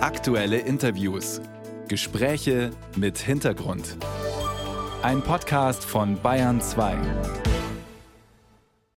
Aktuelle Interviews. Gespräche mit Hintergrund. Ein Podcast von Bayern 2.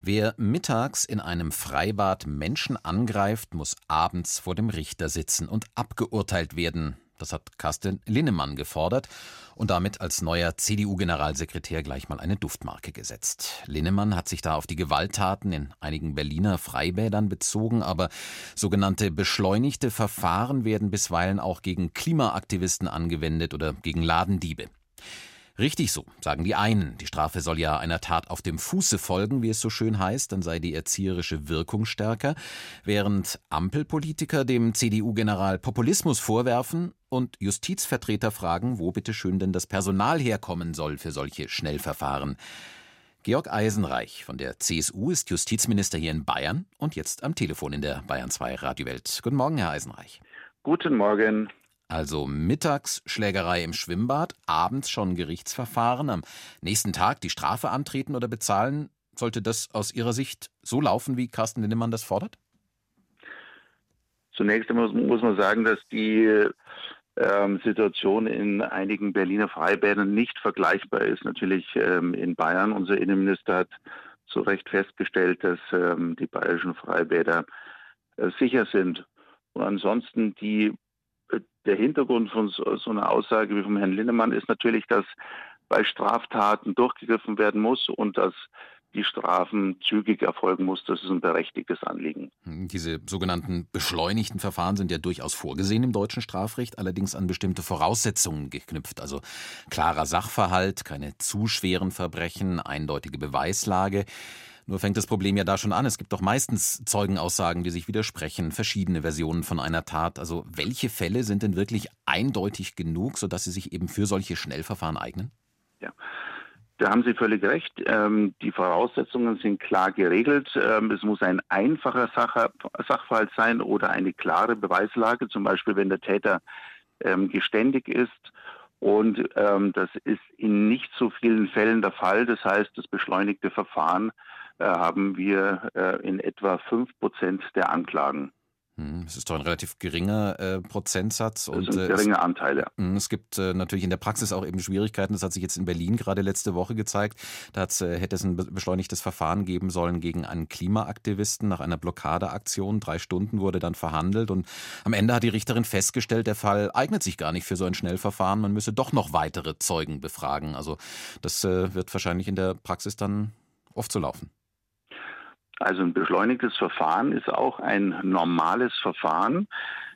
Wer mittags in einem Freibad Menschen angreift, muss abends vor dem Richter sitzen und abgeurteilt werden. Das hat Carsten Linnemann gefordert und damit als neuer CDU-Generalsekretär gleich mal eine Duftmarke gesetzt. Linnemann hat sich da auf die Gewalttaten in einigen Berliner Freibädern bezogen, aber sogenannte beschleunigte Verfahren werden bisweilen auch gegen Klimaaktivisten angewendet oder gegen Ladendiebe. Richtig so, sagen die einen. Die Strafe soll ja einer Tat auf dem Fuße folgen, wie es so schön heißt, dann sei die erzieherische Wirkung stärker, während Ampelpolitiker dem CDU-General Populismus vorwerfen und Justizvertreter fragen, wo bitte schön denn das Personal herkommen soll für solche Schnellverfahren. Georg Eisenreich von der CSU ist Justizminister hier in Bayern und jetzt am Telefon in der Bayern 2 Radiowelt. Guten Morgen, Herr Eisenreich. Guten Morgen. Also mittags Schlägerei im Schwimmbad, abends schon Gerichtsverfahren, am nächsten Tag die Strafe antreten oder bezahlen. Sollte das aus Ihrer Sicht so laufen, wie Carsten Lindemann das fordert? Zunächst einmal muss man sagen, dass die ähm, Situation in einigen Berliner Freibädern nicht vergleichbar ist. Natürlich ähm, in Bayern. Unser Innenminister hat zu Recht festgestellt, dass ähm, die bayerischen Freibäder äh, sicher sind. Und ansonsten die der Hintergrund von so, so einer Aussage wie vom Herrn Linnemann ist natürlich, dass bei Straftaten durchgegriffen werden muss und dass die Strafen zügig erfolgen muss. Das ist ein berechtigtes Anliegen. Diese sogenannten beschleunigten Verfahren sind ja durchaus vorgesehen im deutschen Strafrecht, allerdings an bestimmte Voraussetzungen geknüpft. Also klarer Sachverhalt, keine zu schweren Verbrechen, eindeutige Beweislage. Nur fängt das Problem ja da schon an. Es gibt doch meistens Zeugenaussagen, die sich widersprechen, verschiedene Versionen von einer Tat. Also welche Fälle sind denn wirklich eindeutig genug, sodass sie sich eben für solche Schnellverfahren eignen? Ja. Da haben Sie völlig recht. Ähm, die Voraussetzungen sind klar geregelt. Ähm, es muss ein einfacher Sachverhalt sein oder eine klare Beweislage, zum Beispiel wenn der Täter ähm, geständig ist. Und das ist in nicht so vielen Fällen der Fall. Das heißt, das beschleunigte Verfahren haben wir äh, in etwa fünf Prozent der Anklagen. Hm, das ist doch ein relativ geringer äh, Prozentsatz. Das und, sind geringe es, Anteile. Hm, es gibt äh, natürlich in der Praxis auch eben Schwierigkeiten. Das hat sich jetzt in Berlin gerade letzte Woche gezeigt. Da äh, hätte es ein beschleunigtes Verfahren geben sollen gegen einen Klimaaktivisten nach einer Blockadeaktion. Drei Stunden wurde dann verhandelt und am Ende hat die Richterin festgestellt, der Fall eignet sich gar nicht für so ein Schnellverfahren. Man müsse doch noch weitere Zeugen befragen. Also das äh, wird wahrscheinlich in der Praxis dann oft so laufen. Also ein beschleunigtes Verfahren ist auch ein normales Verfahren.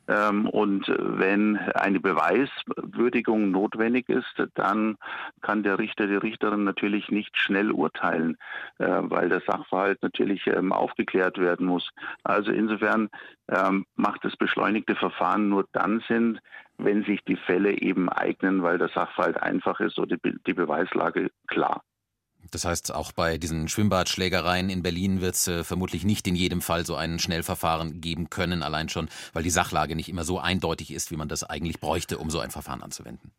Ähm, und wenn eine Beweiswürdigung notwendig ist, dann kann der Richter, die Richterin natürlich nicht schnell urteilen, äh, weil der Sachverhalt natürlich ähm, aufgeklärt werden muss. Also insofern ähm, macht das beschleunigte Verfahren nur dann Sinn, wenn sich die Fälle eben eignen, weil der Sachverhalt einfach ist oder die Beweislage klar. Das heißt, auch bei diesen Schwimmbadschlägereien in Berlin wird es äh, vermutlich nicht in jedem Fall so ein Schnellverfahren geben können, allein schon, weil die Sachlage nicht immer so eindeutig ist, wie man das eigentlich bräuchte, um so ein Verfahren anzuwenden.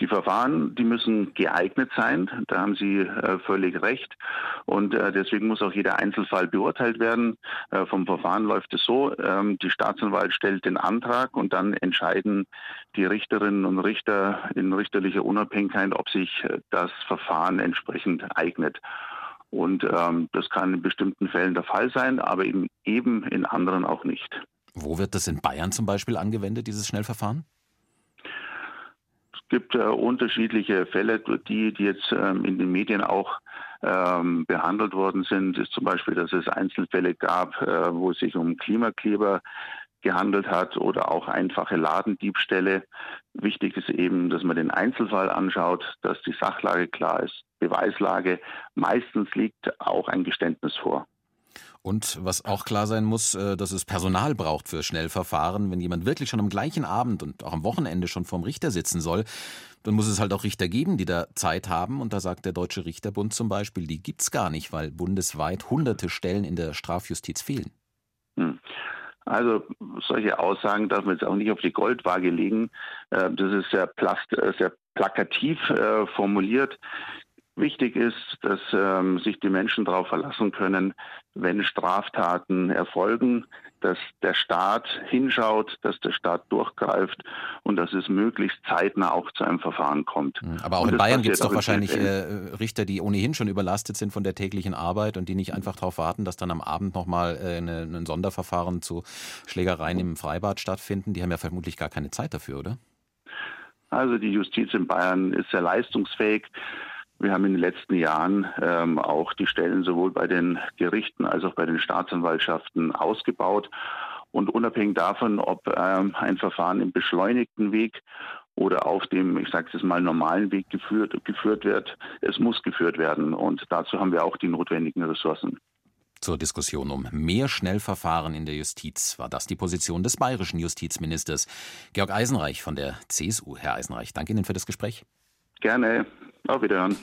Die Verfahren, die müssen geeignet sein. Da haben Sie äh, völlig recht. Und äh, deswegen muss auch jeder Einzelfall beurteilt werden. Äh, vom Verfahren läuft es so, ähm, die Staatsanwalt stellt den Antrag und dann entscheiden die Richterinnen und Richter in richterlicher Unabhängigkeit, ob sich äh, das Verfahren entsprechend eignet. Und ähm, das kann in bestimmten Fällen der Fall sein, aber eben, eben in anderen auch nicht. Wo wird das in Bayern zum Beispiel angewendet, dieses Schnellverfahren? Gibt äh, unterschiedliche Fälle, die, die jetzt ähm, in den Medien auch ähm, behandelt worden sind. Ist zum Beispiel, dass es Einzelfälle gab, äh, wo es sich um Klimakleber gehandelt hat oder auch einfache Ladendiebstähle. Wichtig ist eben, dass man den Einzelfall anschaut, dass die Sachlage klar ist, Beweislage. Meistens liegt auch ein Geständnis vor. Und was auch klar sein muss, äh, dass es Personal braucht für Schnellverfahren. Wenn jemand wirklich schon am gleichen Abend und auch am Wochenende schon vorm Richter sitzen soll, dann muss es halt auch Richter geben, die da Zeit haben. Und da sagt der Deutsche Richterbund zum Beispiel, die gibt es gar nicht, weil bundesweit hunderte Stellen in der Strafjustiz fehlen. Hm. Also solche Aussagen darf man jetzt auch nicht auf die Goldwaage legen. Äh, das ist sehr, plast äh, sehr plakativ formuliert. Wichtig ist, dass ähm, sich die Menschen darauf verlassen können, wenn Straftaten erfolgen, dass der Staat hinschaut, dass der Staat durchgreift und dass es möglichst zeitnah auch zu einem Verfahren kommt. Hm, aber auch und in Bayern gibt es doch wahrscheinlich äh, Richter, die ohnehin schon überlastet sind von der täglichen Arbeit und die nicht einfach darauf warten, dass dann am Abend nochmal äh, eine, ein Sonderverfahren zu Schlägereien im Freibad stattfinden. Die haben ja vermutlich gar keine Zeit dafür, oder? Also die Justiz in Bayern ist sehr leistungsfähig. Wir haben in den letzten Jahren ähm, auch die Stellen sowohl bei den Gerichten als auch bei den Staatsanwaltschaften ausgebaut. Und unabhängig davon, ob ähm, ein Verfahren im beschleunigten Weg oder auf dem, ich sage es mal, normalen Weg geführt, geführt wird, es muss geführt werden. Und dazu haben wir auch die notwendigen Ressourcen. Zur Diskussion um mehr Schnellverfahren in der Justiz war das die Position des bayerischen Justizministers Georg Eisenreich von der CSU. Herr Eisenreich, danke Ihnen für das Gespräch. Gerne. Auf Wiederhören.